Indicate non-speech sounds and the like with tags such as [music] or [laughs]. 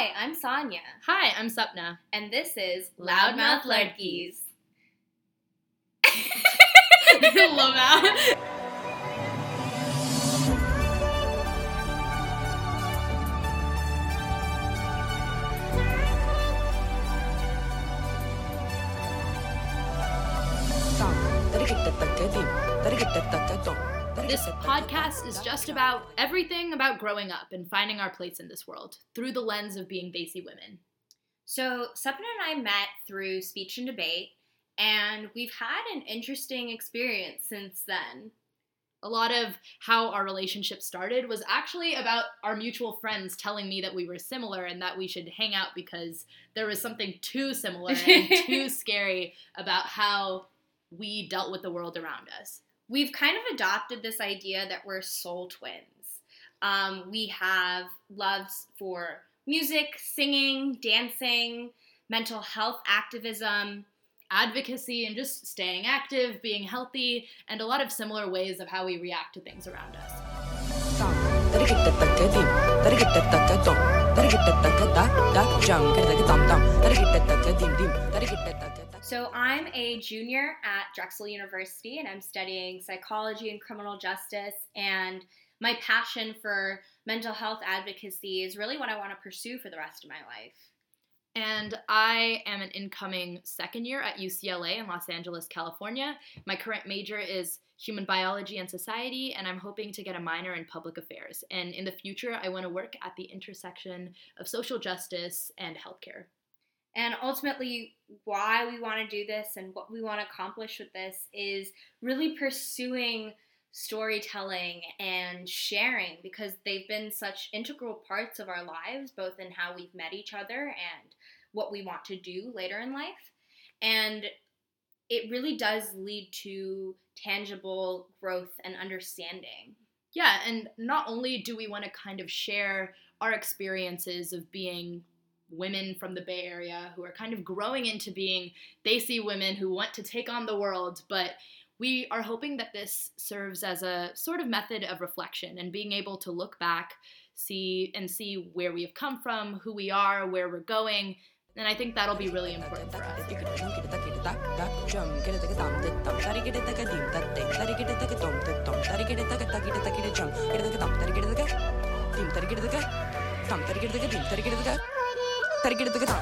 Hi, I'm Sonia, Hi, I'm Sapna. and this is Loudmouth Loudmouth Ladkis. [laughs] Love that. This podcast is just about everything about growing up and finding our place in this world through the lens of being Desi women. So, Sapna and I met through speech and debate, and we've had an interesting experience since then. A lot of how our relationship started was actually about our mutual friends telling me that we were similar and that we should hang out because there was something too similar and too [laughs] scary about how we dealt with the world around us. We've kind of adopted this idea that we're soul twins. Um, we have loves for music, singing, dancing, mental health activism, advocacy and just staying active, being healthy, and a lot of similar ways of how we react to things around us. So, I'm a junior at Drexel University and I'm studying psychology and criminal justice. And my passion for mental health advocacy is really what I want to pursue for the rest of my life. And I am an incoming second year at UCLA in Los Angeles, California. My current major is human biology and society, and I'm hoping to get a minor in public affairs. And in the future, I want to work at the intersection of social justice and healthcare. And ultimately, why we want to do this and what we want to accomplish with this is really pursuing storytelling and sharing because they've been such integral parts of our lives, both in how we've met each other and what we want to do later in life. And it really does lead to tangible growth and understanding. Yeah, and not only do we want to kind of share our experiences of being women from the Bay Area who are kind of growing into being Desi women who want to take on the world, but we are hoping that this serves as a sort of method of reflection and being able to look back, see and see where we have come from, who we are, where we're going, and I think that'll be really important for us. തരക്കെടുത്ത്